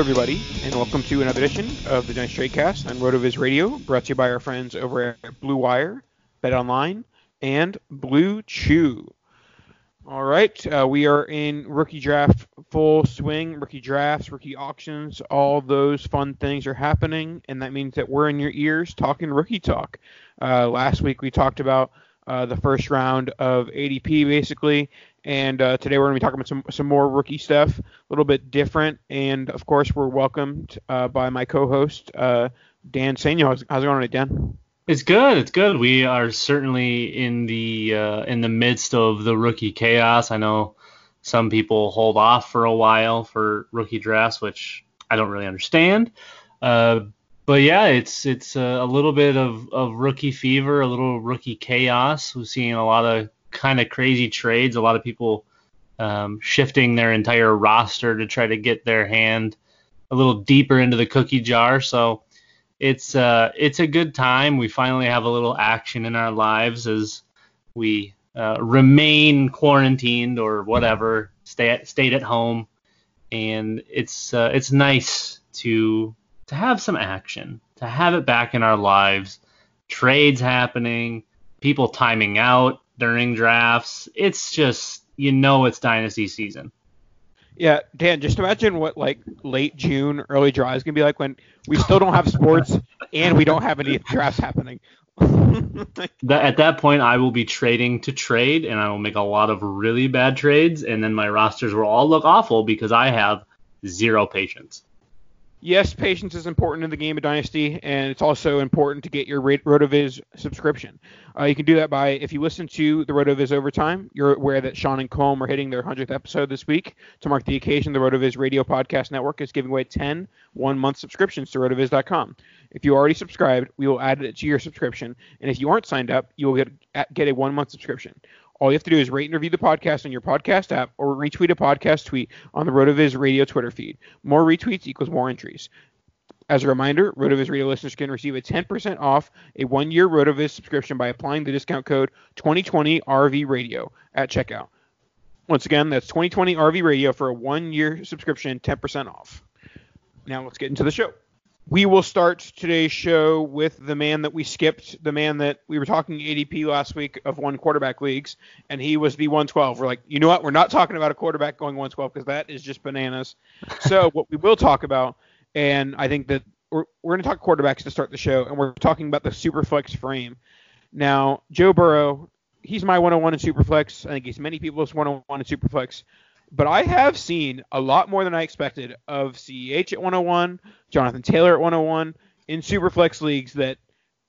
Hello, everybody, and welcome to another edition of the Dynasty Tradecast on RotoViz Radio, brought to you by our friends over at Blue Wire, Bet Online, and Blue Chew. All right, uh, we are in rookie draft full swing, rookie drafts, rookie auctions, all those fun things are happening, and that means that we're in your ears talking rookie talk. Uh, last week we talked about uh, the first round of ADP basically, and uh, today we're going to be talking about some, some more rookie stuff, a little bit different. And of course, we're welcomed uh, by my co-host uh, Dan Sanyo. How's, how's it going, today, Dan? It's good. It's good. We are certainly in the uh, in the midst of the rookie chaos. I know some people hold off for a while for rookie drafts, which I don't really understand. Uh, but yeah, it's it's a, a little bit of, of rookie fever, a little rookie chaos. We're seeing a lot of kind of crazy trades. A lot of people um, shifting their entire roster to try to get their hand a little deeper into the cookie jar. So it's uh, it's a good time. We finally have a little action in our lives as we uh, remain quarantined or whatever, stay at, stayed at home, and it's uh, it's nice to to have some action, to have it back in our lives, trades happening, people timing out, during drafts. It's just you know it's dynasty season. Yeah, Dan, just imagine what like late June, early July is gonna be like when we still don't have sports and we don't have any drafts happening. that, at that point, I will be trading to trade, and I will make a lot of really bad trades, and then my rosters will all look awful because I have zero patience yes, patience is important in the game of Dynasty, and it's also important to get your RotoViz subscription. Uh, you can do that by, if you listen to the RotoViz Overtime, you're aware that Sean and Colm are hitting their 100th episode this week. To mark the occasion, the RotoViz Radio Podcast Network is giving away 10 one month subscriptions to rotoviz.com. If you already subscribed, we will add it to your subscription, and if you aren't signed up, you will get, get a one month subscription. All you have to do is rate and review the podcast on your podcast app or retweet a podcast tweet on the RotoViz Radio Twitter feed. More retweets equals more entries. As a reminder, RotoViz Radio listeners can receive a 10% off a one-year RotoViz subscription by applying the discount code 2020RV Radio at checkout. Once again, that's 2020 RV Radio for a one-year subscription, 10% off. Now let's get into the show. We will start today's show with the man that we skipped, the man that we were talking ADP last week of one quarterback leagues, and he was the 112. We're like, you know what? We're not talking about a quarterback going 112 because that is just bananas. so what we will talk about and I think that we're, we're going to talk quarterbacks to start the show, and we're talking about the Superflex frame. Now, Joe Burrow, he's my 101 in Superflex. I think he's many people's 101 in Superflex. But I have seen a lot more than I expected of CEH at 101, Jonathan Taylor at 101 in Superflex leagues that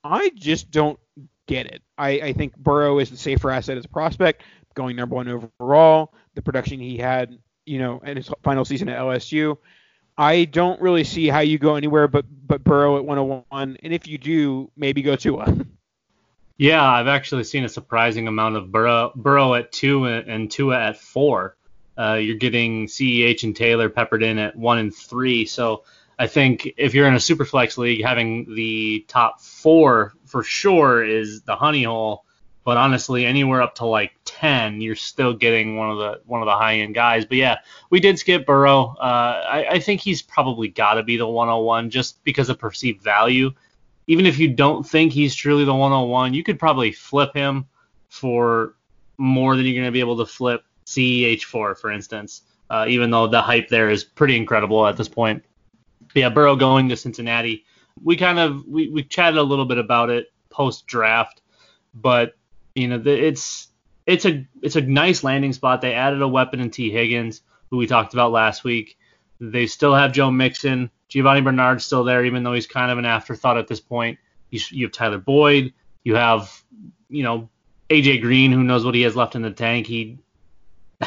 I just don't get it. I, I think Burrow is the safer asset as a prospect, going number one overall. The production he had, you know, in his final season at LSU. I don't really see how you go anywhere but but Burrow at 101, and if you do, maybe go Tua. Yeah, I've actually seen a surprising amount of Burrow, Burrow at two and Tua at four. Uh, you're getting CEH and Taylor peppered in at one and three. So I think if you're in a super flex league, having the top four for sure is the honey hole but honestly, anywhere up to like 10, you're still getting one of the one of the high end guys. But yeah, we did skip Burrow. Uh, I, I think he's probably got to be the 101 just because of perceived value. Even if you don't think he's truly the 101, you could probably flip him for more than you're going to be able to flip CEH4, for instance. Uh, even though the hype there is pretty incredible at this point. But yeah, Burrow going to Cincinnati. We kind of we, we chatted a little bit about it post draft, but you know, the, it's it's a it's a nice landing spot. They added a weapon in Tee Higgins, who we talked about last week. They still have Joe Mixon. Giovani Bernard's still there, even though he's kind of an afterthought at this point. You, you have Tyler Boyd. You have, you know, AJ Green, who knows what he has left in the tank. He,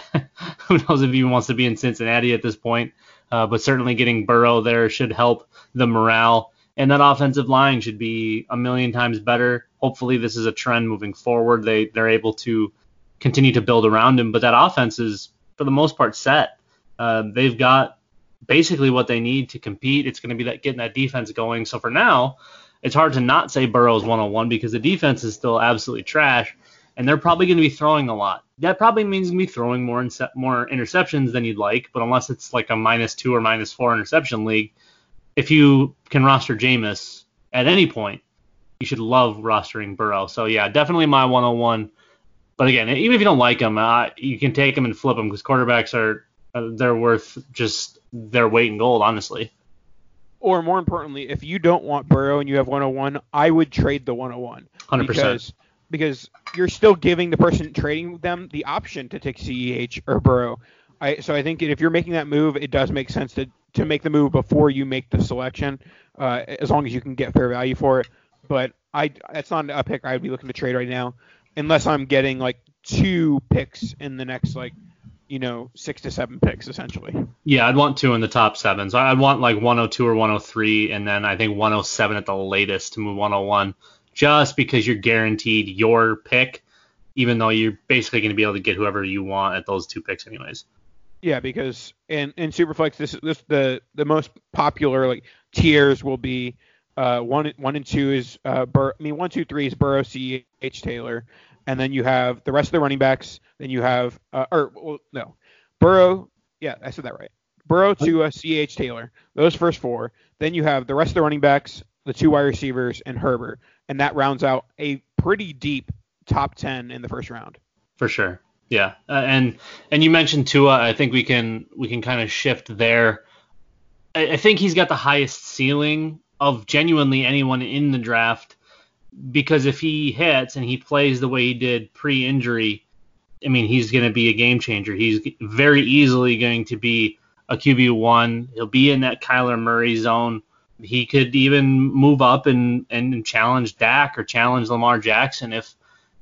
who knows if he wants to be in Cincinnati at this point. Uh, but certainly getting Burrow there should help the morale and that offensive line should be a million times better. Hopefully, this is a trend moving forward. They they're able to continue to build around him, but that offense is for the most part set. Uh, they've got basically what they need to compete. It's going to be that getting that defense going. So for now, it's hard to not say Burrow's 101 because the defense is still absolutely trash, and they're probably going to be throwing a lot. That probably means going to be throwing more more interceptions than you'd like, but unless it's like a minus two or minus four interception league, if you can roster Jameis at any point, you should love rostering Burrow. So yeah, definitely my 101. But again, even if you don't like him, uh, you can take him and flip him because quarterbacks are uh, they're worth just their weight in gold, honestly. Or more importantly, if you don't want Burrow and you have 101, I would trade the 101. 100%. Because, because you're still giving the person trading them the option to take CEH or Burrow. I, so I think if you're making that move, it does make sense to to make the move before you make the selection, uh, as long as you can get fair value for it. But I that's not a pick I'd be looking to trade right now, unless I'm getting like two picks in the next like you know six to seven picks essentially. Yeah, I'd want two in the top seven. So I'd want like 102 or 103, and then I think 107 at the latest to move 101, just because you're guaranteed your pick, even though you're basically going to be able to get whoever you want at those two picks anyways. Yeah, because in in Superflex, this this the the most popular like tiers will be uh one one and two is uh Bur- I mean one two three is Burrow, C H Taylor, and then you have the rest of the running backs. Then you have uh or well, no Burrow. Yeah, I said that right. Burrow to uh, C H Taylor. Those first four. Then you have the rest of the running backs, the two wide receivers, and Herbert, and that rounds out a pretty deep top ten in the first round. For sure. Yeah, uh, and and you mentioned Tua. I think we can we can kind of shift there. I, I think he's got the highest ceiling of genuinely anyone in the draft because if he hits and he plays the way he did pre-injury, I mean he's going to be a game changer. He's very easily going to be a QB one. He'll be in that Kyler Murray zone. He could even move up and and challenge Dak or challenge Lamar Jackson if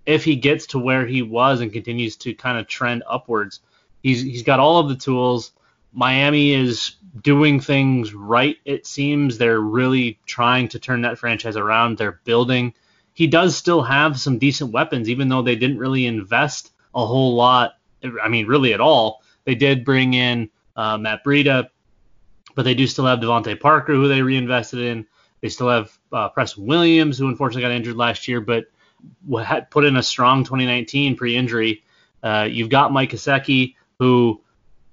if he gets to where he was and continues to kind of trend upwards. He's he's got all of the tools. Miami is doing things right. It seems they're really trying to turn that franchise around. They're building. He does still have some decent weapons, even though they didn't really invest a whole lot. I mean, really at all. They did bring in uh, Matt Breida, but they do still have DeVante Parker, who they reinvested in. They still have uh, Preston Williams, who unfortunately got injured last year, but put in a strong 2019 pre-injury. Uh, you've got Mike Gesicki, who,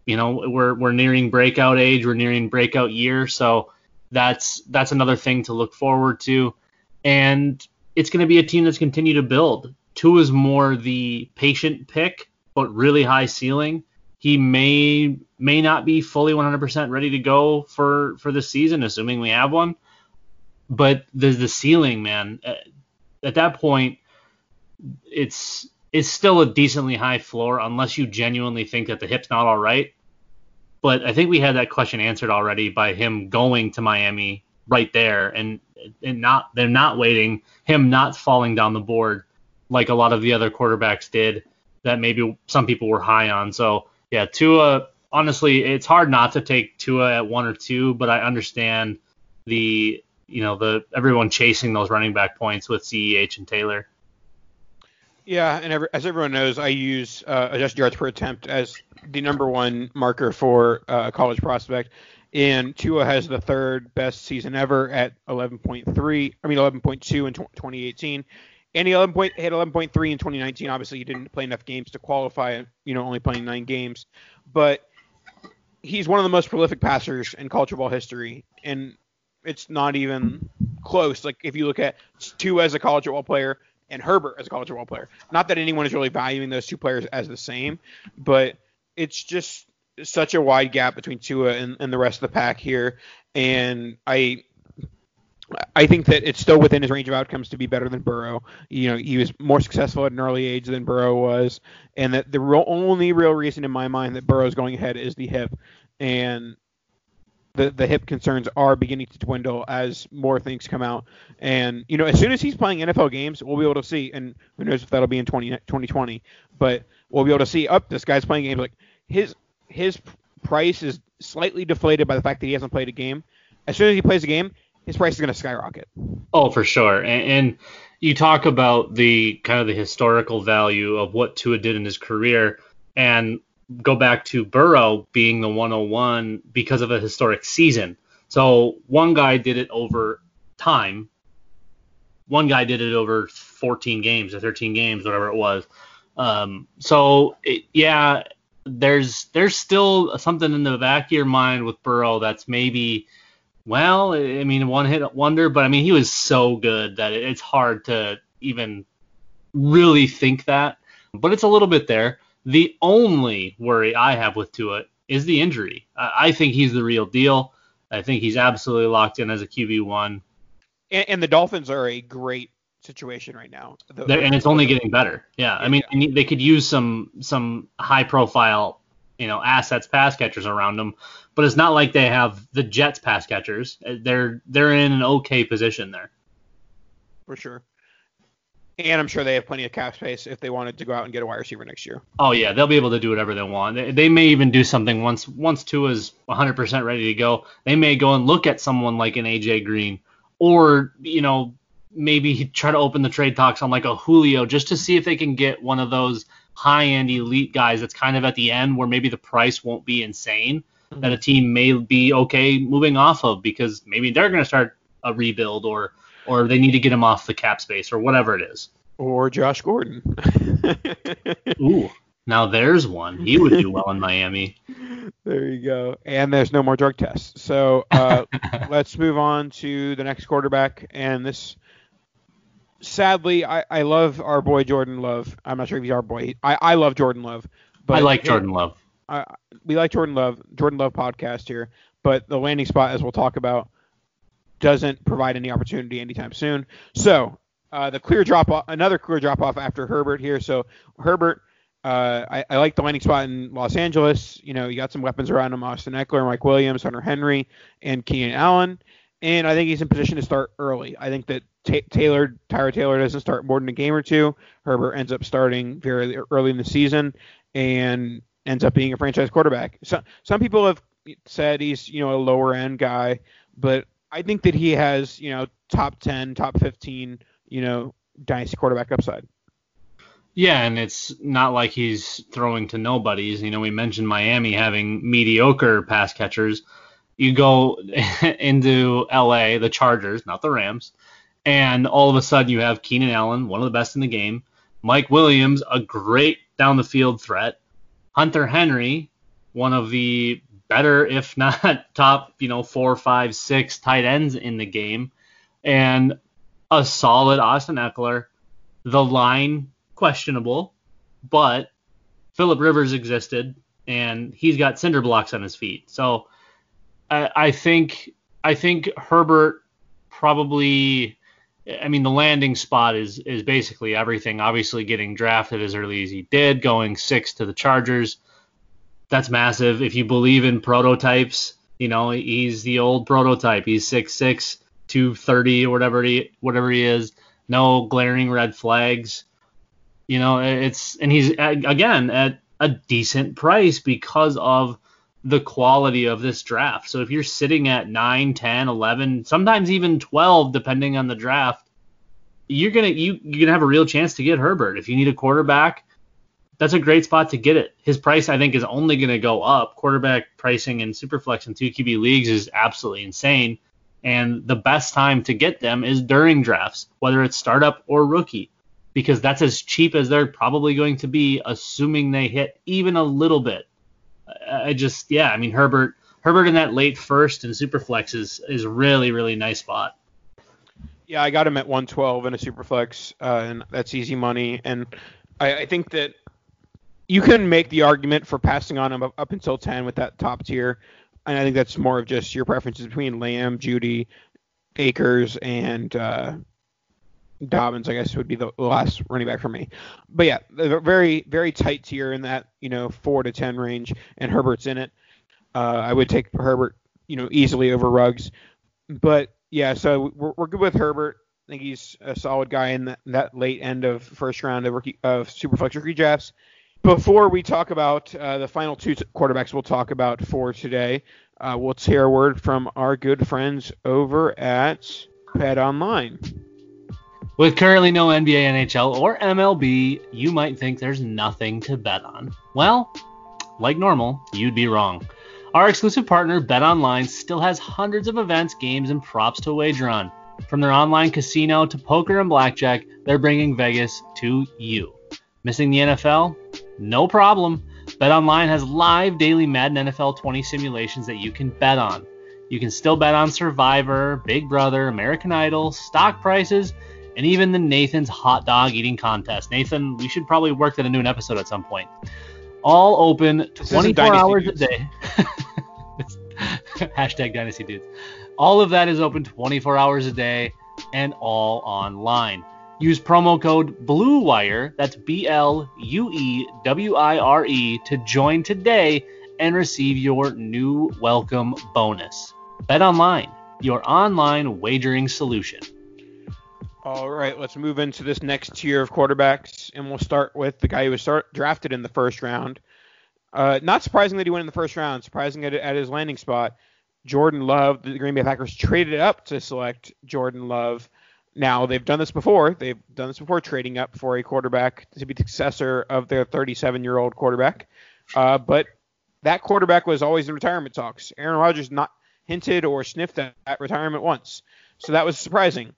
you know, we're we're nearing breakout age, we're nearing breakout year, so that's that's another thing to look forward to. And it's going to be a team that's continued to build. Tua is more the patient pick, but really high ceiling. He may may not be fully 100% ready to go for for the season, assuming we have one. But the the ceiling, man, uh, at that point, it's it's still a decently high floor unless you genuinely think that the hip's not all right. But I think we had that question answered already by him going to Miami right there and and not they're not waiting him not falling down the board like a lot of the other quarterbacks did that maybe some people were high on. So yeah, Tua honestly it's hard not to take Tua at one or two, but I understand the you know the everyone chasing those running back points with CEH and Taylor. Yeah, and every, as everyone knows, I use uh, adjusted yards per attempt as the number one marker for uh, a college prospect. And Tua has the third best season ever at 11.3. I mean 11.2 in 2018, and he 11 point, hit 11.3 in 2019. Obviously, he didn't play enough games to qualify. You know, only playing nine games, but he's one of the most prolific passers in college football history, and it's not even close. Like if you look at Tua as a college football player and Herbert as a college football player. Not that anyone is really valuing those two players as the same, but it's just such a wide gap between Tua and, and the rest of the pack here. And I I think that it's still within his range of outcomes to be better than Burrow. You know, he was more successful at an early age than Burrow was, and that the real, only real reason in my mind that Burrow is going ahead is the hip. And the the hip concerns are beginning to dwindle as more things come out. And you know, as soon as he's playing NFL games, we'll be able to see. And who knows if that'll be in 20, 2020, but we'll be able to see. Up, oh, this guy's playing games. Like his his price is slightly deflated by the fact that he hasn't played a game. As soon as he plays a game, his price is going to skyrocket. Oh, for sure. And, and you talk about the kind of the historical value of what Tua did in his career, and go back to Burrow being the 101 because of a historic season. So one guy did it over time. One guy did it over 14 games or 13 games, whatever it was. Um, so it, yeah, there's there's still something in the back of your mind with Burrow that's maybe, well, I mean, one hit wonder, but I mean, he was so good that it's hard to even really think that. But it's a little bit there. The only worry I have with Tua is the injury. I think he's the real deal. I think he's absolutely locked in as a QB one. And, and, the Dolphins are a great situation right now. The, and it's only getting better. Yeah, I mean they could use some some high profile you know assets pass catchers around them, but it's not like they have the Jets pass catchers. Uh, they're they're in an okay position there. For sure. And I'm sure they have plenty of cap space if they wanted to go out and get a wide receiver next year. Oh yeah, they'll be able to do whatever they want. They, they may even do something once once Tua is 100% ready to go. They may go and look at someone like an AJ Green, or you know maybe try to open the trade talks on like a Julio just to see if they can get one of those high end elite guys that's kind of at the end where maybe the price won't be insane mm-hmm. that a team may be okay moving off of because maybe they're going to start a rebuild or or they need to get him off the cap space or whatever it is. Or Josh Gordon. Ooh, now there's one. He would do well in Miami. There you go. And there's no more drug tests. So uh, let's move on to the next quarterback. And this, sadly, I, I love our boy Jordan Love. I'm not sure if he's our boy. I, I love Jordan Love. But I like Jordan Love. I, we like Jordan Love. Jordan Love podcast here. But the landing spot, as we'll talk about, doesn't provide any opportunity anytime soon. So uh, the clear drop off, another clear drop off after Herbert here. So Herbert, uh, I, I, like the landing spot in Los Angeles. You know, you got some weapons around him: Austin Ekeler, Mike Williams, Hunter Henry, and Keenan Allen. And I think he's in position to start early. I think that t- Taylor, Tyrod Taylor, doesn't start more than a game or two. Herbert ends up starting very early in the season and ends up being a franchise quarterback. So, some people have said he's you know a lower end guy, but I think that he has, you know, top 10, top 15, you know, dynasty quarterback upside. Yeah, and it's not like he's throwing to nobodies. You know, we mentioned Miami having mediocre pass catchers. You go into LA, the Chargers, not the Rams, and all of a sudden you have Keenan Allen, one of the best in the game, Mike Williams, a great down the field threat, Hunter Henry, one of the better, if not top, you know, four, five, six tight ends in the game, and a solid Austin Ekeler. The line questionable, but Philip Rivers existed and he's got cinder blocks on his feet. So I, think I think Herbert probably I mean the landing spot is is basically everything. Obviously getting drafted as early as he did, going six to the Chargers. That's massive. If you believe in prototypes, you know, he's the old prototype. He's six six, two thirty or whatever he whatever he is. No glaring red flags. You know, it's and he's again at a decent price because of the quality of this draft. So if you're sitting at 9, 10, 11, sometimes even 12 depending on the draft, you're going to you you're going to have a real chance to get Herbert. If you need a quarterback, that's a great spot to get it. His price I think is only going to go up. Quarterback pricing in Superflex and 2 QB leagues is absolutely insane. And the best time to get them is during drafts, whether it's startup or rookie because that's as cheap as they're probably going to be, assuming they hit even a little bit. I just, yeah, I mean Herbert, Herbert in that late first and Superflex is is really really nice spot. Yeah, I got him at 112 in a Superflex, uh, and that's easy money. And I, I, think that you can make the argument for passing on him up, up until 10 with that top tier. And I think that's more of just your preferences between Lamb, Jeudy, Akers, and uh, Dobbins, I guess, would be the last running back for me. But yeah, very very tight tier in that you know four to ten range, and Herbert's in it. Uh, I would take Herbert, you know, easily over Ruggs. But yeah, so we're, we're good with Herbert. I think he's a solid guy in that, that late end of first round of rookie of superflex rookie drafts. Before we talk about uh, the final two quarterbacks we'll talk about for today, uh, let's hear a word from our good friends over at Bet Online. With currently no NBA, NHL, or MLB, you might think there's nothing to bet on. Well, like normal, you'd be wrong. Our exclusive partner, BetOnline, still has hundreds of events, games, and props to wager on. From their online casino to poker and blackjack, they're bringing Vegas to you. Missing the NFL? No problem. BetOnline has live daily Madden NFL 20 simulations that you can bet on. You can still bet on Survivor, Big Brother, American Idol, stock prices, and even the Nathan's hot dog eating contest. Nathan, we should probably work that into an episode at some point. All open 24 hours a day. Hashtag Dynasty Dudes. All of that is open 24 hours a day and all online. Use promo code BLUEWIRE, that's B L U E W I R E, to join today and receive your new welcome bonus. Bet online, your online wagering solution. All right, let's move into this next tier of quarterbacks, and we'll start with the guy who was start, drafted in the first round. Uh, not surprising that he went in the first round. Surprising at, at his landing spot, Jordan Love. The Green Bay Packers traded up to select Jordan Love. Now they've done this before. They've done this before, trading up for a quarterback to be the successor of their 37-year-old quarterback. Uh, but that quarterback was always in retirement talks. Aaron Rodgers not hinted or sniffed at retirement once, so that was surprising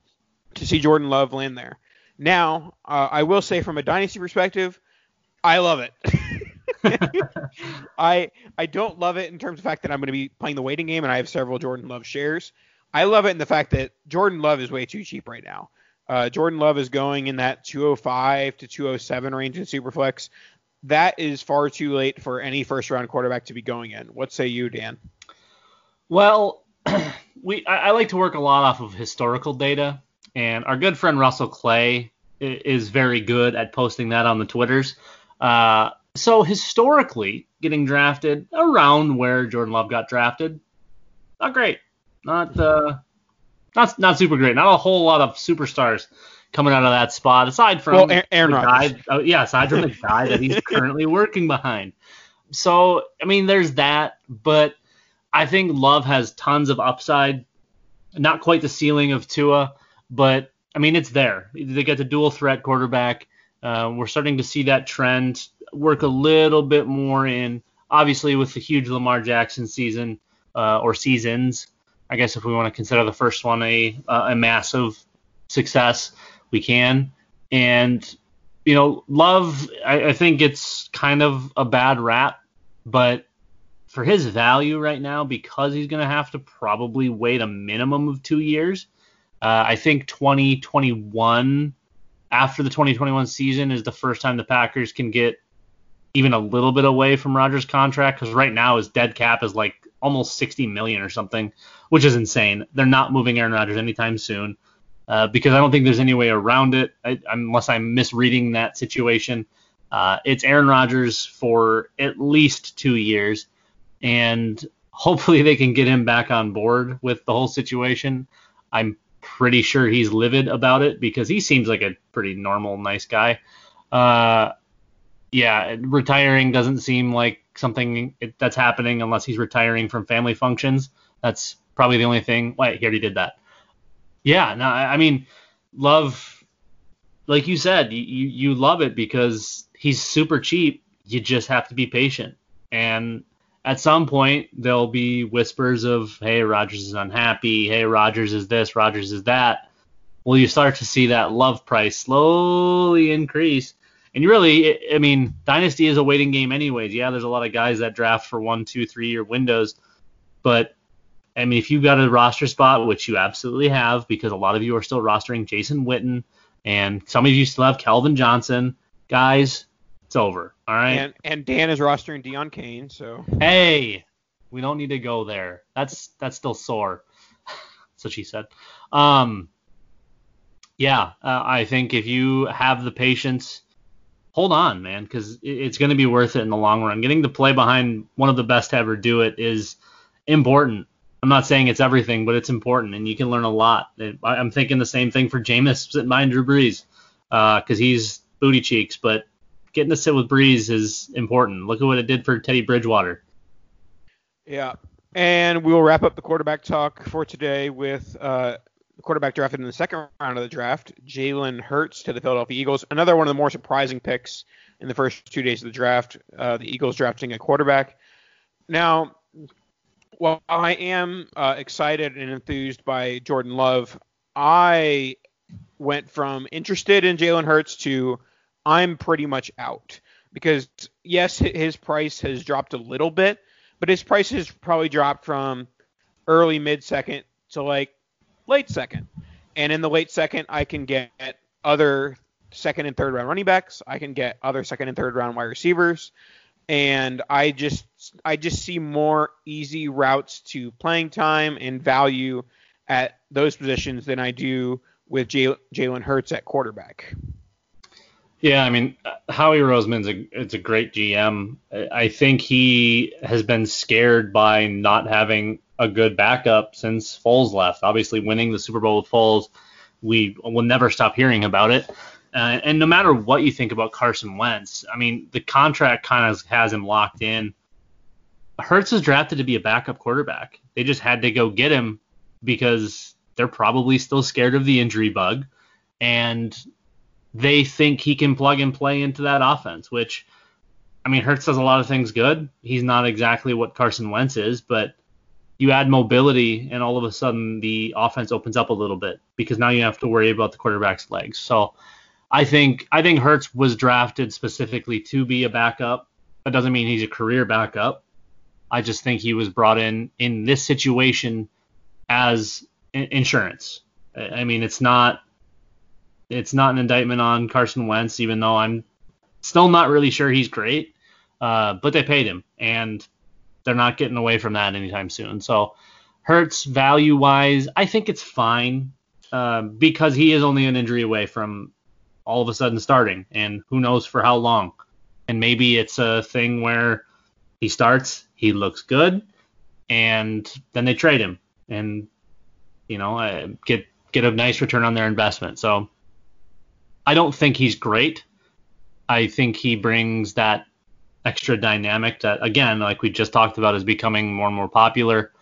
to see Jordan Love land there. Now, uh, I will say from a dynasty perspective, I love it. I I don't love it in terms of the fact that I'm going to be playing the waiting game and I have several Jordan Love shares. I love it in the fact that Jordan Love is way too cheap right now. Uh, Jordan Love is going in that 205 to 207 range in Superflex. That is far too late for any first round quarterback to be going in. What say you, Dan? Well, we I, I like to work a lot off of historical data. And our good friend Russell Clay is very good at posting that on the Twitters. Uh, so historically, getting drafted around where Jordan Love got drafted, not great, not uh, not not super great, not a whole lot of superstars coming out of that spot aside from well, Aaron Rodgers. Guy, uh, yeah, aside from the guy that he's currently working behind. So I mean, there's that, but I think Love has tons of upside. Not quite the ceiling of Tua, but I mean, it's there. They got the dual threat quarterback. Uh, we're starting to see that trend work a little bit more in, obviously, with the huge Lamar Jackson season uh, or seasons. I guess if we want to consider the first one a a massive success, we can. And you know, Love, I, I think it's kind of a bad rap, but for his value right now, because he's going to have to probably wait a minimum of two years, uh, I think 2021, after the 2021 season, is the first time the Packers can get even a little bit away from Rodgers' contract because right now his dead cap is like almost 60 million or something, which is insane. They're not moving Aaron Rodgers anytime soon uh, because I don't think there's any way around it I, unless I'm misreading that situation. Uh, it's Aaron Rodgers for at least two years, and hopefully they can get him back on board with the whole situation. I'm pretty sure he's livid about it because he seems like a pretty normal, nice guy. Uh, yeah, retiring doesn't seem like something that's happening unless he's retiring from family functions. That's probably the only thing. Wait, he already did that. Yeah, no, I mean, love, like you said, you you love it because he's super cheap. You just have to be patient, and at some point there'll be whispers of, "Hey, Rodgers is unhappy. Hey, Rodgers is this. Rodgers is that." Well, you start to see that love price slowly increase. And you really, I mean, Dynasty is a waiting game, anyways. Yeah, there's a lot of guys that draft for one, two, three year windows, but I mean, if you've got a roster spot, which you absolutely have, because a lot of you are still rostering Jason Witten, and some of you still have Calvin Johnson, guys, it's over. All right. And, and Dan is rostering Deon Cain, so. Hey, we don't need to go there. That's that's still sore. so she said. Um, yeah, uh, I think if you have the patience, hold on, man, because it's going to be worth it in the long run. Getting to play behind one of the best to ever do it is important. I'm not saying it's everything, but it's important, and you can learn a lot. I'm thinking the same thing for Jameis sitting behind Drew Brees, uh, because uh, he's booty cheeks, but getting to sit with Brees is important. Look at what it did for Teddy Bridgewater. Yeah, and we'll wrap up the quarterback talk for today with uh, the quarterback drafted in the second round of the draft, Jalen Hurts to the Philadelphia Eagles. Another one of the more surprising picks in the first two days of the draft. Uh, the Eagles drafting a quarterback. Now, while I am uh, excited and enthused by Jordan Love, I went from interested in Jalen Hurts to I'm pretty much out because yes, his price has dropped a little bit, but his price has probably dropped from early mid second to like late second. And in the late second, I can get other second and third round running backs. I can get other second and third round wide receivers and I just I just see more easy routes to playing time and value at those positions than I do with Jalen Hurts at quarterback. Yeah, I mean Howie Roseman's a it's a great GM. I think he has been scared by not having a good backup since Foles left. Obviously, winning the Super Bowl with Foles, we will never stop hearing about it. Uh, and no matter what you think about Carson Wentz, I mean, the contract kind of has him locked in. Hurts is drafted to be a backup quarterback. They just had to go get him because they're probably still scared of the injury bug, and they think he can plug and play into that offense. Which, I mean, Hurts does a lot of things good. He's not exactly what Carson Wentz is, but you add mobility, and all of a sudden the offense opens up a little bit because now you have to worry about the quarterback's legs. So I think I think Hurts was drafted specifically to be a backup. That doesn't mean he's a career backup. I just think he was brought in in this situation as insurance. I mean, it's not it's not an indictment on Carson Wentz, even though I'm still not really sure he's great. Uh, but they paid him, and they're not getting away from that anytime soon. So Hurts value wise, I think it's fine uh, because he is only an injury away from all of a sudden starting, and who knows for how long. And maybe it's a thing where he starts, he looks good, and then they trade him and you know uh, get get a nice return on their investment. So I don't think he's great. I think he brings that extra dynamic that again, like we just talked about, is becoming more and more popular.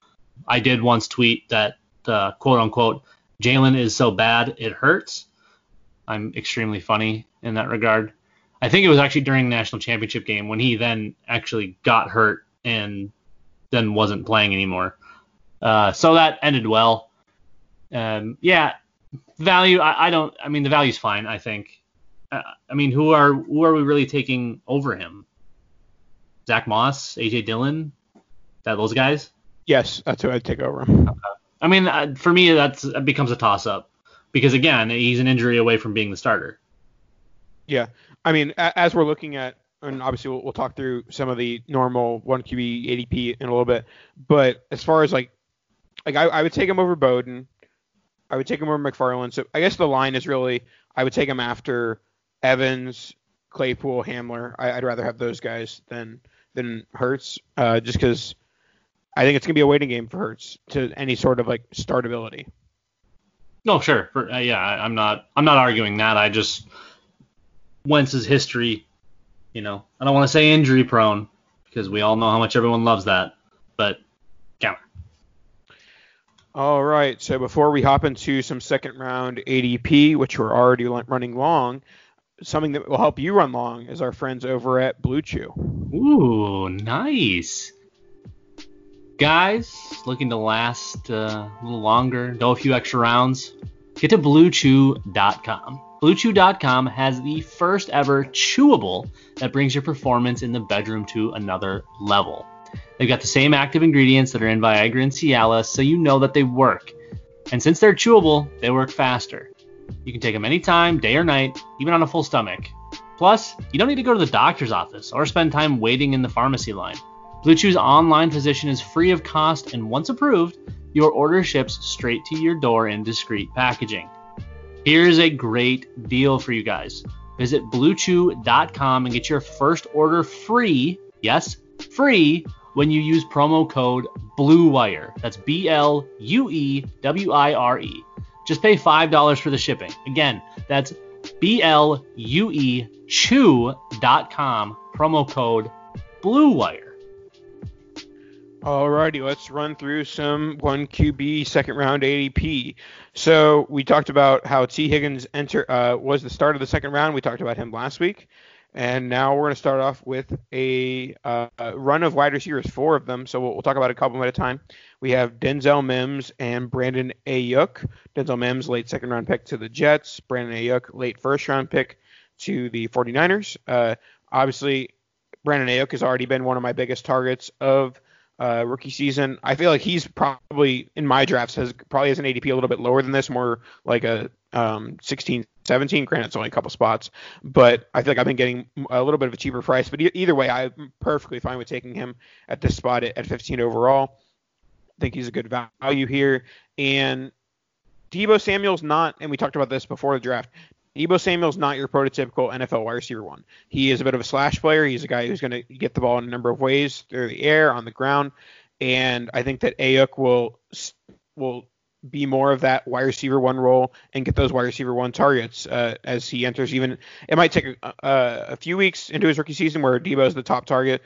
I did once tweet that uh, quote unquote Jalen is so bad it hurts. I'm extremely funny. in that regard. I think it was actually during the national championship game when he then actually got hurt and then wasn't playing anymore. Uh, so that ended well. Um, yeah, value. I, I, don't. I mean, the value's fine. I think. Uh, I mean, who are who are we really taking over him? Zack Moss, AJ Dillon, that those guys? Yes, that's who I'd take over him. Okay. I mean, uh, for me, that's that becomes a toss up because again, he's an injury away from being the starter. Yeah, I mean, as we're looking at, and obviously we'll, we'll talk through some of the normal one QB ADP in a little bit, but as far as like, like I, I would take him over Bowden, I would take him over McFarland. So I guess the line is really I would take him after Evans, Claypool, Hamler. I, would rather have those guys than than Hurts, uh, just because I think it's gonna be a waiting game for Hurts to any sort of like startability. No, sure. For, uh, yeah, I, am not. I'm not arguing that. I just Wentz's history. You know, I don't want to say injury prone because we all know how much everyone loves that, but counter. All right. So before we hop into some second round ADP, which we're already running long, something that will help you run long is our friends over at Blue Chew. Ooh, nice. Guys, looking to last uh, a little longer, go a few extra rounds, get to BlueChew.com. BlueChew.com has the first ever chewable that brings your performance in the bedroom to another level. They've got the same active ingredients that are in Viagra and Cialis, so you know that they work. And since they're chewable, they work faster. You can take them anytime, day or night, even on a full stomach. Plus, you don't need to go to the doctor's office or spend time waiting in the pharmacy line. Blue Chew's online physician is free of cost, and once approved, your order ships straight to your door in discreet packaging. Here's a great deal for you guys. Visit bluechew.com and get your first order free. Yes, free when you use promo code BLUEWIRE. That's B L U E W I R E. Just pay $5 for the shipping. Again, that's B L U E chew.com, promo code BLUEWIRE. Alrighty, let's run through some one QB second round ADP. So we talked about how Tee Higgins enter uh, was the start of the second round. We talked about him last week, and now we're going to start off with a uh, run of wide receivers, four of them. So we'll, we'll, talk about a couple at a time. We have Denzel Mims and Brandon Aiyuk. Denzel Mims, late second round pick to the Jets. Brandon Aiyuk, late first round pick to the 49ers. Uh, obviously, Brandon Aiyuk has already been one of my biggest targets of uh, rookie season. I feel like he's probably in my drafts has probably has an ADP a little bit lower than this, more like a um, 16, 17. Granted, it's only a couple spots, but I feel like I've been getting a little bit of a cheaper price. But e- either way, I'm perfectly fine with taking him at this spot at, at 15 overall. I think he's a good value here. And Deebo Samuel's not, and we talked about this before the draft. Deebo Samuel's not your prototypical NFL wide receiver one. He is a bit of a slash player. He's a guy who's going to get the ball in a number of ways through the air, on the ground, and I think that Aiyuk will will be more of that wide receiver one role and get those wide receiver one targets uh, as he enters. Even it might take a, a, few weeks into his rookie season where Deebo is the top target,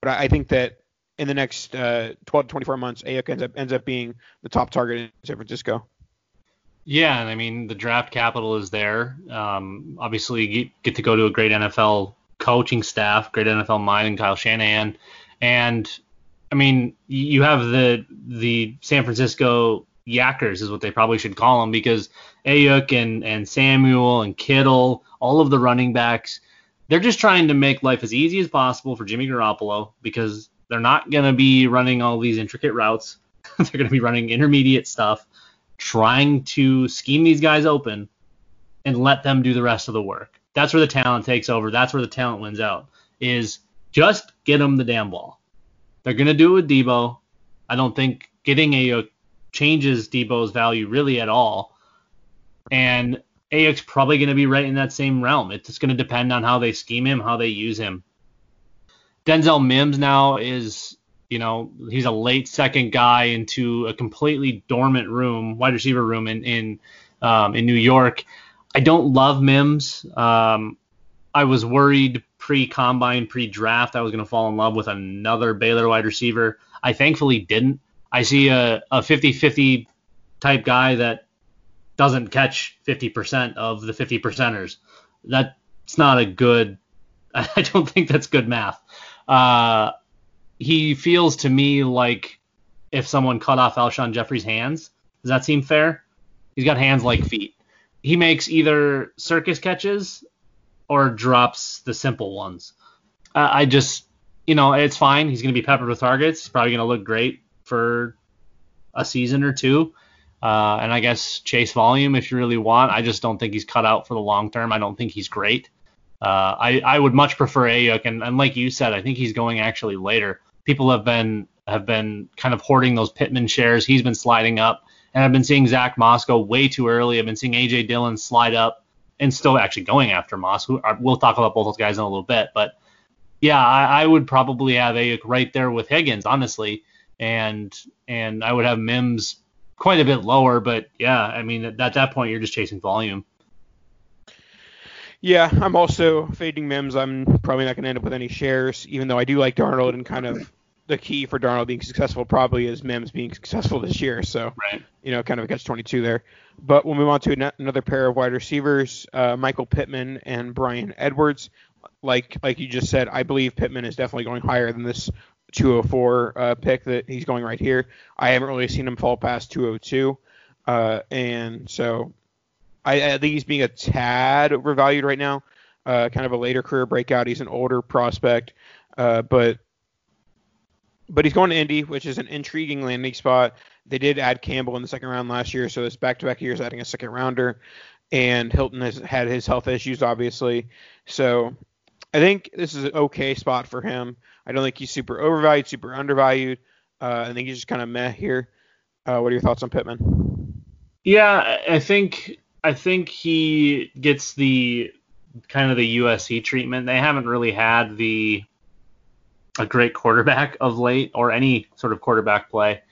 but I think that in the next uh, 12 to 24 months, Aiyuk ends up ends up being the top target in San Francisco. Yeah, and I mean the draft capital is there. Um, obviously, get, get to go to a great NFL coaching staff, great NFL mind, and Kyle Shanahan. And I mean, you have the the San Francisco Yackers is what they probably should call them because Aiyuk and and Samuel and Kittle, all of the running backs, they're just trying to make life as easy as possible for Jimmy Garoppolo because they're not going to be running all these intricate routes. they're going to be running intermediate stuff trying to scheme these guys open and let them do the rest of the work. That's where the talent takes over. That's where the talent wins out. Is just get them the damn ball. They're gonna do it with Deebo. I don't think getting Aiyuk changes Deebo's value really at all. And Aiyuk's probably gonna be right in that same realm. It's just gonna depend on how they scheme him, how they use him. Denzel Mims now is you know, he's a late second guy into a completely dormant room, wide receiver room in in um, in New York. I don't love Mims. Um, I was worried pre combine, pre draft, I was going to fall in love with another Baylor wide receiver. I thankfully didn't. I see a, a 50 50 type guy that doesn't catch 50% of the 50 percenters. That's not a good. I don't think that's good math. Uh, he feels to me like if someone cut off Alshon Jeffery's hands. Does that seem fair? He's got hands like feet. He makes either circus catches or drops the simple ones. Uh, I just, you know, it's fine. He's going to be peppered with targets. He's probably going to look great for a season or two. Uh, and I guess chase volume if you really want. I just don't think he's cut out for the long term. I don't think he's great. Uh, I, I would much prefer Aiyuk, and, and like you said, I think he's going actually later. People have been have been kind of hoarding those Pittman shares. He's been sliding up, and I've been seeing Zack Moss go way too early. I've been seeing AJ Dillon slide up and still actually going after Moss. Are, we'll talk about both those guys in a little bit, but yeah, I, I would probably have Aiyuk right there with Higgins, honestly, and and I would have Mims quite a bit lower. But yeah, I mean at, at that point you're just chasing volume. Yeah, I'm also fading Mims. I'm probably not going to end up with any shares, even though I do like Darnold and kind of the key for Darnold being successful probably is Mims being successful this year. So, right. you know, kind of a catch 22 there. But we'll move on to another pair of wide receivers, uh, Michael Pittman and Bryan Edwards. Like like you just said, I believe Pittman is definitely going higher than this 204 uh, pick that he's going right here. I haven't really seen him fall past 202, uh, and so I, I, think he's being a tad overvalued right now. Uh, kind of a later career breakout. He's an older prospect, uh, but but he's going to Indy, which is an intriguing landing spot. They did add Campbell in the second round last year, so this back-to-back years adding a second rounder. And Hilton has had his health issues, obviously. So I think this is an okay spot for him. I don't think he's super overvalued, super undervalued. Uh, I think he's just kind of meh here. Uh, what are your thoughts on Pittman? Yeah, I think I think he gets the kind of the USC treatment. They haven't really had the a great quarterback of late or any sort of quarterback play.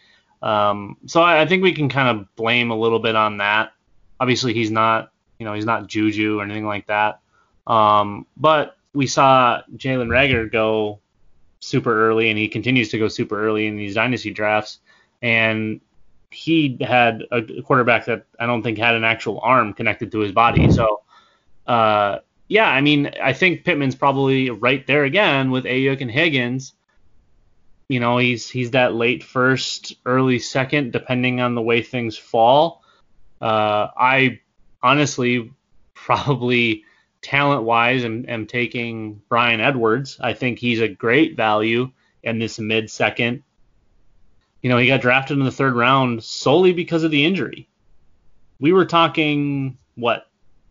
Um, so I, I, think we can kind of blame a little bit on that. Obviously, he's not, you know, he's not Juju or anything like that. Um, but we saw Jalen Reagor go super early, and he continues to go super early in these dynasty drafts. And he had a quarterback that I don't think had an actual arm connected to his body. So, uh, yeah, I mean, I think Pittman's probably right there again with Aiyuk and Higgins. You know, he's he's that late first, early second, depending on the way things fall. Uh, I honestly probably talent wise am, am taking Bryan Edwards. I think he's a great value in this mid second. You know, he got drafted in the third round solely because of the injury. We were talking what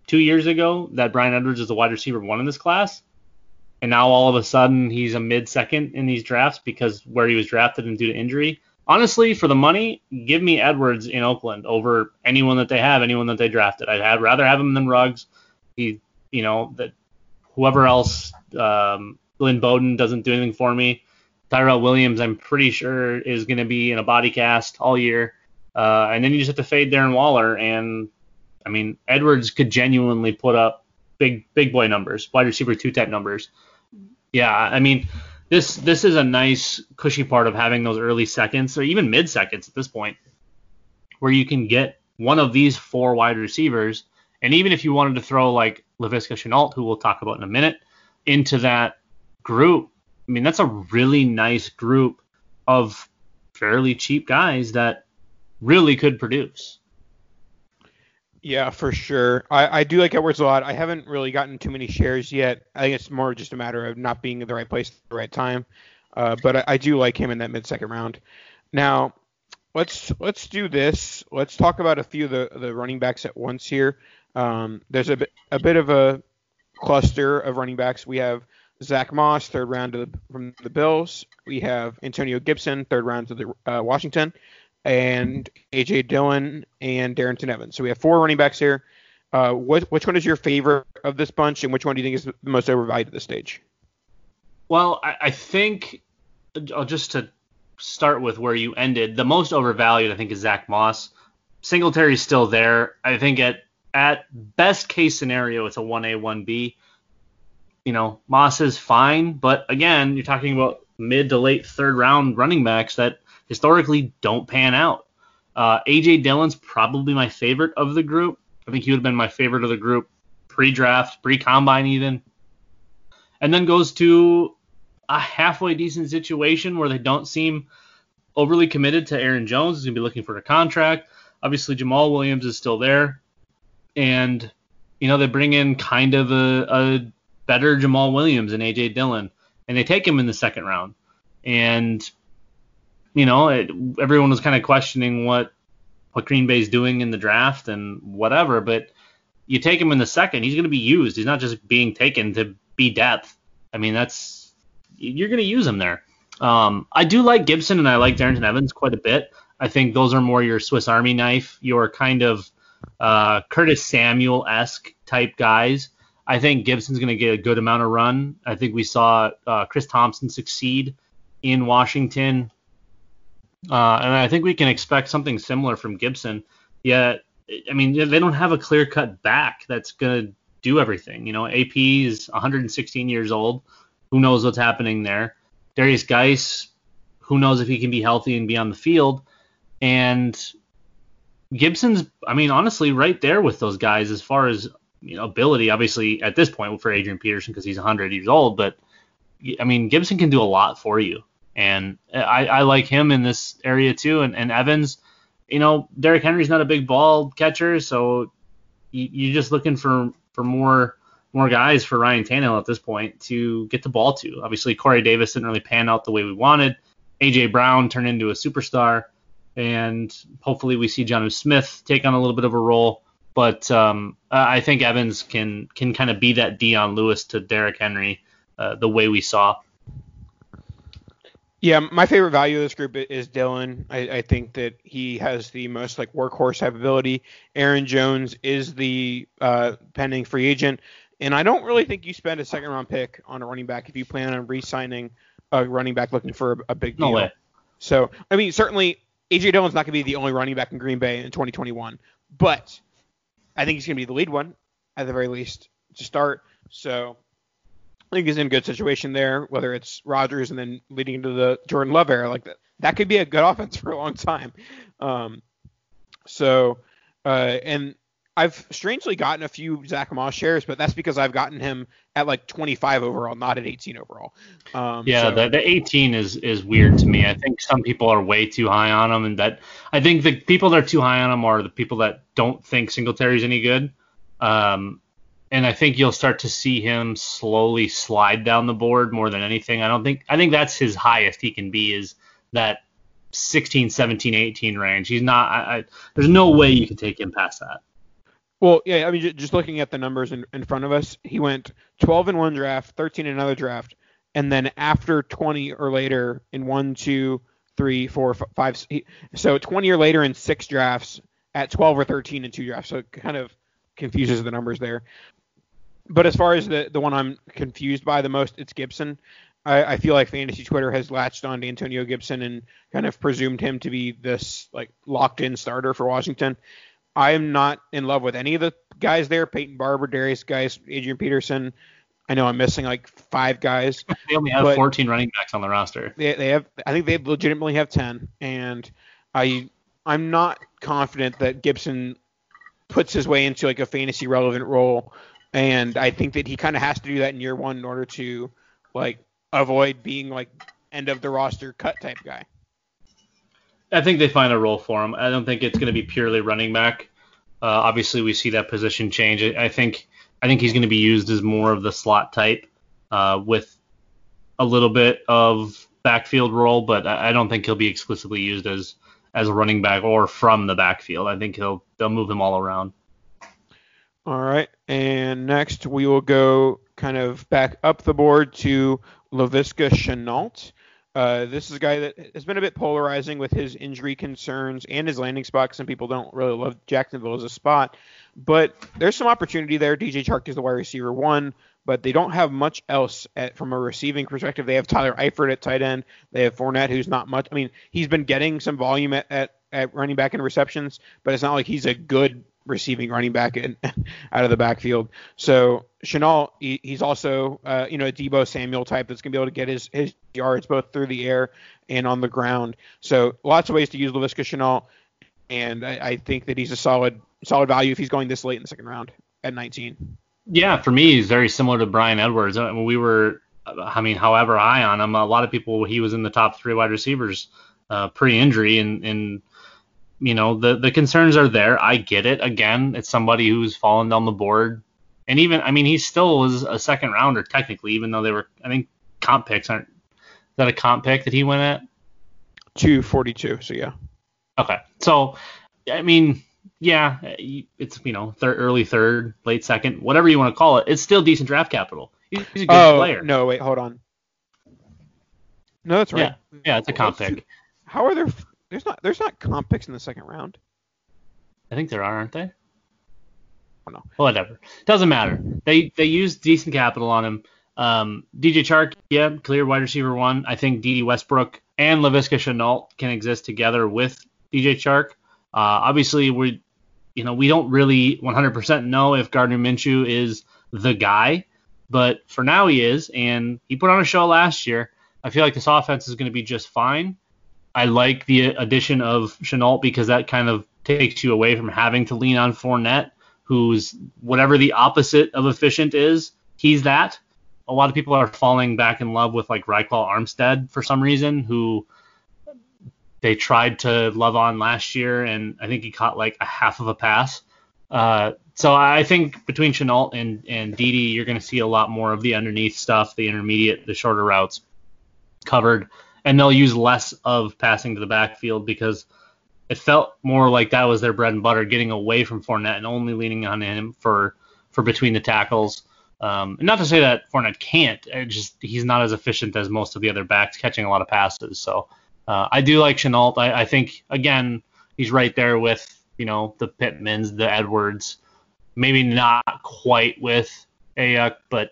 two years ago that Bryan Edwards is the wide receiver one in this class, and now all of a sudden he's a mid second in these drafts because where he was drafted and due to injury. Honestly, for the money, give me Edwards in Oakland over anyone that they have, anyone that they drafted. I'd rather have him than Ruggs. He, you know, that whoever else, um, Lynn Bowden doesn't do anything for me. Tyrell Williams, I'm pretty sure is going to be in a body cast all year. Uh, and then you just have to fade Darren Waller, and I mean, Edwards could genuinely put up big big boy numbers, wide receiver two type numbers. Yeah, I mean, this this is a nice cushy part of having those early seconds or even mid seconds at this point, where you can get one of these four wide receivers, and even if you wanted to throw like Laviska Shenault, who we'll talk about in a minute, into that group, I mean, that's a really nice group of fairly cheap guys that really could produce. Yeah, for sure. I, I do like Edwards a lot. I haven't really gotten too many shares yet. I think it's more just a matter of not being in the right place at the right time. Uh, but I, I, do like him in that mid second round. Now, let's let's do this. Let's talk about a few of the, the running backs at once here. Um, there's a bit a bit of a cluster of running backs. We have Zack Moss, third round the, from the Bills. We have Antonio Gibson, third round to the uh, Washington and AJ Dillon and Darrynton Evans. So we have four running backs here. Uh, what, which one is your favorite of this bunch, and which one do you think is the most overvalued at this stage? Well, I, I think uh, just to start with where you ended, the most overvalued I think is Zack Moss. Singletary's still there. I think at at best case scenario, it's a 1A, 1B. You know, Moss is fine, but again, you're talking about mid to late third round running backs that historically don't pan out. Uh, AJ Dillon's probably my favorite of the group. I think he would have been my favorite of the group pre-draft, pre-combine even, and then goes to a halfway decent situation where they don't seem overly committed to Aaron Jones. He's gonna be looking for a contract. Obviously, Jamaal Williams is still there, and you know they bring in kind of a, a better Jamaal Williams and AJ Dillon, and they take him in the second round. And you know, it, everyone was kind of questioning what what Green Bay's doing in the draft and whatever, but you take him in the second, he's going to be used. He's not just being taken to be depth. I mean, that's you're going to use him there. Um, I do like Gibson and I like Darrynton Evans quite a bit. I think those are more your Swiss Army knife, your kind of uh, Curtis Samuel esque type guys. I think Gibson's going to get a good amount of run. I think we saw uh, Chris Thompson succeed in Washington, uh, and I think we can expect something similar from Gibson. Yet, I mean, they don't have a clear cut back that's going to do everything. You know, AP is 116 years old. Who knows what's happening there? Derrius Guice, who knows if he can be healthy and be on the field? And Gibson's, I mean, honestly, right there with those guys as far as you know ability. Obviously, at this point for Adrian Peterson because he's 100 years old, but I mean, Gibson can do a lot for you, and uh, I, I like him in this area too. And, and Evans, you know, Derrick Henry's not a big ball catcher, so you, you're just looking for for more more guys for Ryan Tannehill at this point to get the ball to. Obviously, Corey Davis didn't really pan out the way we wanted. AJ Brown turned into a superstar and hopefully we see Jonnu Smith take on a little bit of a role. But um, I think Evans can can kind of be that Dion Lewis to Derrick Henry, uh, the way we saw. Yeah, my favorite value of this group is Dillon. I, I, think that he has the most like workhorse type ability. Aaron Jones is the uh, pending free agent, and I don't really think you spend a second round pick on a running back if you plan on re-signing a running back looking for a, a big deal. No way. So I mean, certainly AJ Dillon's not going to be the only running back in Green Bay in 2021, but I think he's going to be the lead one at the very least to start. So I think he's in a good situation there, whether it's Rodgers and then leading into the Jordan Love era like that. That could be a good offense for a long time. Um, so, uh, and I've strangely gotten a few Zack Moss shares, but that's because I've gotten him at like 25 overall, not at 18 overall. Um, yeah, so. the, the 18 is is weird to me. I think some people are way too high on him, and that I think the people that are too high on him are the people that don't think Singletary's any good. Um, and I think you'll start to see him slowly slide down the board more than anything. I don't think I think that's his highest he can be is that 16, 17, 18 range. He's not. I, I, there's no way you can take him past that. Well, yeah, I mean, just looking at the numbers in, in front of us, he went 12 in one draft, 13 in another draft, and then after 20 or later in one, two, three, four, five, so 20 or later in six drafts at 12 or 13 in two drafts. So it kind of confuses the numbers there. But as far as the the one I'm confused by the most, it's Gibson. I, I feel like fantasy Twitter has latched on to Antonio Gibson and kind of presumed him to be this like locked in starter for Washington. I am not in love with any of the guys there. Peyton Barber, Derrius Guice, Adrian Peterson. I know I'm missing like five guys. They only have 14 running backs on the roster. They, they have, I think they legitimately have 10, and I, I'm not confident that Gibson puts his way into like a fantasy relevant role, and I think that he kind of has to do that in year one in order to like avoid being like end of the roster cut type guy. I think they find a role for him. I don't think it's going to be purely running back. Uh, obviously, we see that position change. I, think I think he's going to be used as more of the slot type uh, with a little bit of backfield role, but I, I don't think he'll be exclusively used as as a running back or from the backfield. I think he'll they'll move him all around. All right, and next we will go kind of back up the board to Laviska Shenault. Uh, this is a guy that has been a bit polarizing with his injury concerns and his landing spot. Some people don't really love Jacksonville as a spot, but there's some opportunity there. DJ Chark is the wide receiver one, but they don't have much else at, from a receiving perspective. They have Tyler Eifert at tight end. They have Fournette, who's not much. I mean, he's been getting some volume at, at, at running back and receptions, but it's not like he's a good receiving running back in, out of the backfield. So Shenault, he, he's also uh, you know a Deebo Samuel type that's gonna be able to get his his yards both through the air and on the ground. So lots of ways to use Laviska Shenault, and I, I think that he's a solid solid value if he's going this late in the second round at 19. Yeah, for me, he's very similar to Bryan Edwards. I mean, we were, I mean, however high on him, a lot of people, he was in the top three wide receivers uh, pre-injury, and and you know the the concerns are there. I get it. Again, it's somebody who's fallen down the board, and even I mean, he still was a second rounder technically, even though they were, I think, comp picks aren't. Is that a comp pick that he went at? 242. So yeah. Okay, so I mean, yeah, it's you know third, early third, late second, whatever you want to call it. It's still decent draft capital. He's a good oh, player. No, wait, hold on. No, that's right. Yeah, yeah, it's a comp pick. How are there? There's not. There's not comp picks in the second round. I think there are, aren't they? I don't know. Whatever. Doesn't matter. They they used decent capital on him. Um, DJ Chark, yeah, clear wide receiver one. I think Dede Westbrook and Laviska Shenault can exist together with DJ Chark. Uh, obviously, we, you know, we don't really 100% know if Gardner Minshew is the guy, but for now he is, and he put on a show last year. I feel like this offense is going to be just fine. I like the addition of Shenault because that kind of takes you away from having to lean on Fournette, who's whatever the opposite of efficient is, he's that. A lot of people are falling back in love with like Ryquell Armstead for some reason, who they tried to love on last year, and I think he caught like a half of a pass. Uh, so I think between Shenault and and Dede, you're going to see a lot more of the underneath stuff, the intermediate, the shorter routes covered, and they'll use less of passing to the backfield because it felt more like that was their bread and butter, getting away from Fournette and only leaning on him for for between the tackles. Um, not to say that Fournette can't, just he's not as efficient as most of the other backs catching a lot of passes. So uh, I do like Shenault. I, I, think again he's right there with you know the Pittmans, the Edwards, maybe not quite with Aiyuk, but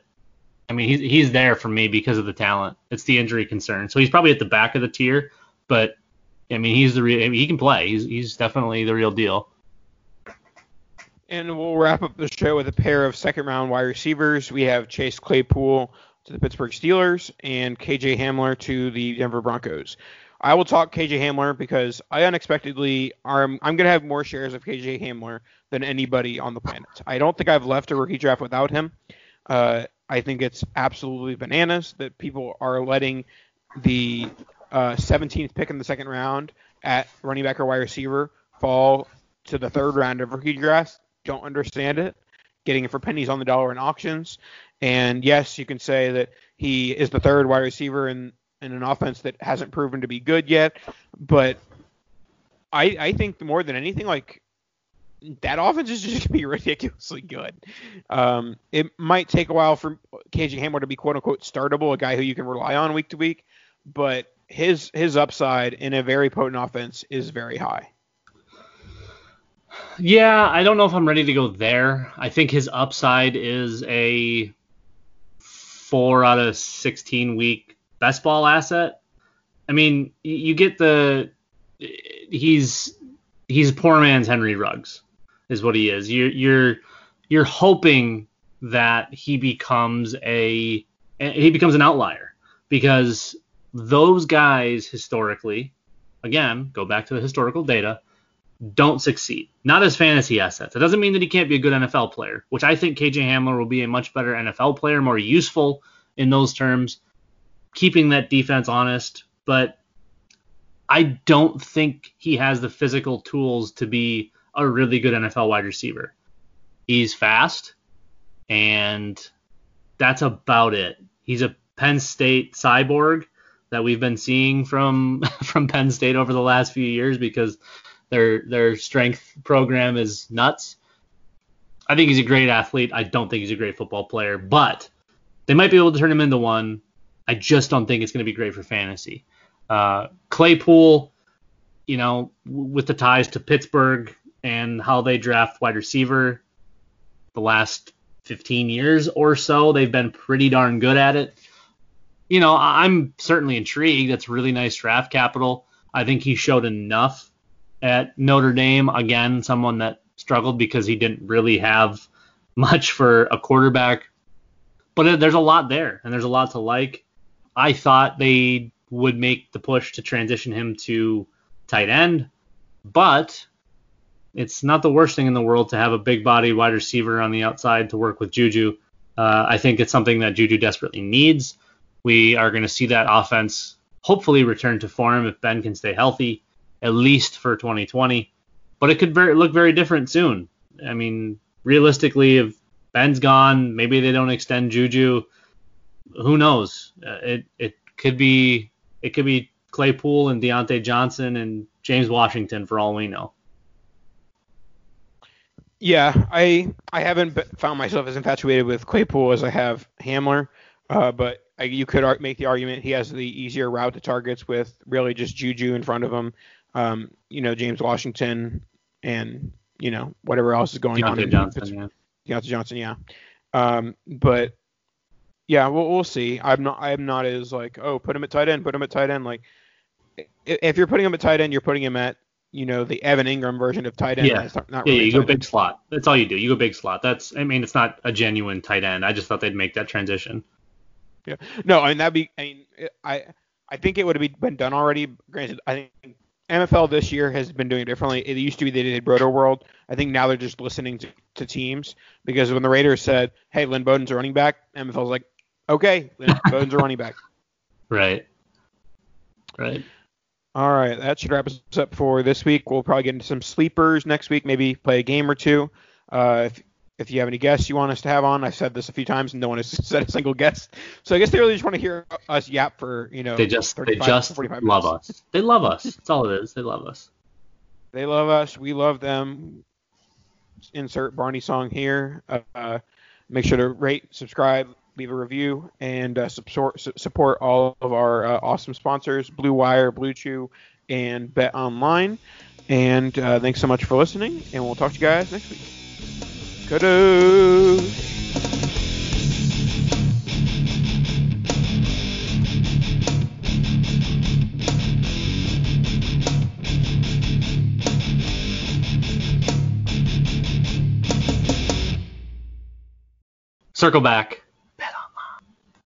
I mean he's he's there for me because of the talent. It's the injury concern, so he's probably at the back of the tier, but I mean he's the real. I mean, he can play. He's he's definitely the real deal. And we'll wrap up the show with a pair of second round wide receivers. We have Chase Claypool to the Pittsburgh Steelers and KJ Hamler to the Denver Broncos. I will talk KJ Hamler because I unexpectedly am I'm going to have more shares of KJ Hamler than anybody on the planet. I don't think I've left a rookie draft without him. Uh, I think it's absolutely bananas that people are letting the uh, 17th pick in the second round at running back or wide receiver fall to the third round of rookie drafts. Don't understand it. Getting it for pennies on the dollar in auctions. And yes, you can say that he is the third wide receiver in in an offense that hasn't proven to be good yet. But I I think more than anything, like that offense is just gonna be ridiculously good. Um, it might take a while for KJ Hamler to be quote unquote startable, a guy who you can rely on week to week, but his his upside in a very potent offense is very high. Yeah, I don't know if I'm ready to go there. I think his upside is a four out of 16 week best ball asset. I mean, you get the he's he's poor man's Henry Ruggs is what he is. You're you're you're hoping that he becomes a he becomes an outlier because those guys historically, again, go back to the historical data, don't succeed. Not as fantasy assets. It doesn't mean that he can't be a good NFL player, which I think KJ Hamler will be a much better NFL player, more useful in those terms keeping that defense honest, but I don't think he has the physical tools to be a really good NFL wide receiver. He's fast, and that's about it. He's a Penn State cyborg that we've been seeing from from Penn State over the last few years because their their strength program is nuts. I think he's a great athlete. I don't think he's a great football player, but they might be able to turn him into one. I just don't think it's going to be great for fantasy. Uh, Claypool, you know, with the ties to Pittsburgh and how they draft wide receiver the last 15 years or so, they've been pretty darn good at it. You know, I'm certainly intrigued. That's really nice draft capital. I think he showed enough at Notre Dame. Again, someone that struggled because he didn't really have much for a quarterback. But there's a lot there, and there's a lot to like. I thought they would make the push to transition him to tight end, but it's not the worst thing in the world to have a big body wide receiver on the outside to work with Juju. Uh, I think it's something that Juju desperately needs. We are going to see that offense hopefully return to form if Ben can stay healthy, at least for 2020. But it could very, look very different soon. I mean, realistically, if Ben's gone, maybe they don't extend Juju. Who knows? Uh, it it could be it could be Claypool and Diontae Johnson and James Washington for all we know. Yeah, I I haven't found myself as infatuated with Claypool as I have Hamler, uh, but I, you could make the argument he has the easier route to targets with really just Juju in front of him. Um, you know, James Washington and you know whatever else is going Diontae on. Johnson, yeah. Diontae Johnson, yeah. Um, but yeah, we'll, we'll see. I'm not I'm not as like oh put him at tight end, put him at tight end. Like if you're putting him at tight end, you're putting him at you know the Evan Engram version of tight end. Yeah, not, really yeah, you go big end. slot. That's all you do. You go big slot. That's I mean it's not a genuine tight end. I just thought they'd make that transition. Yeah, no, I mean that'd be. I mean I I think it would have been done already. Granted, I think NFL this year has been doing it differently. It used to be they did Rotoworld. I think now they're just listening to, to teams because when the Raiders said, "Hey, Lynn Bowden's a running back," NFL's like, "Okay, Lynn Bowden's a running back." Right. Right. All right, that should wrap us up for this week. We'll probably get into some sleepers next week, maybe play a game or two. Uh, if, if you have any guests you want us to have on, I've said this a few times and no one has said a single guest. So I guess they really just want to hear us yap for you know. They just they just love us. They love us. That's all it is. They love us. They love us. We love them. Insert Barney song here. Uh, make sure to rate, subscribe, leave a review, and uh, support support all of our uh, awesome sponsors: Blue Wire, Blue Chew, and Bet Online. And uh, thanks so much for listening, and we'll talk to you guys next week. Kudos. Circle back.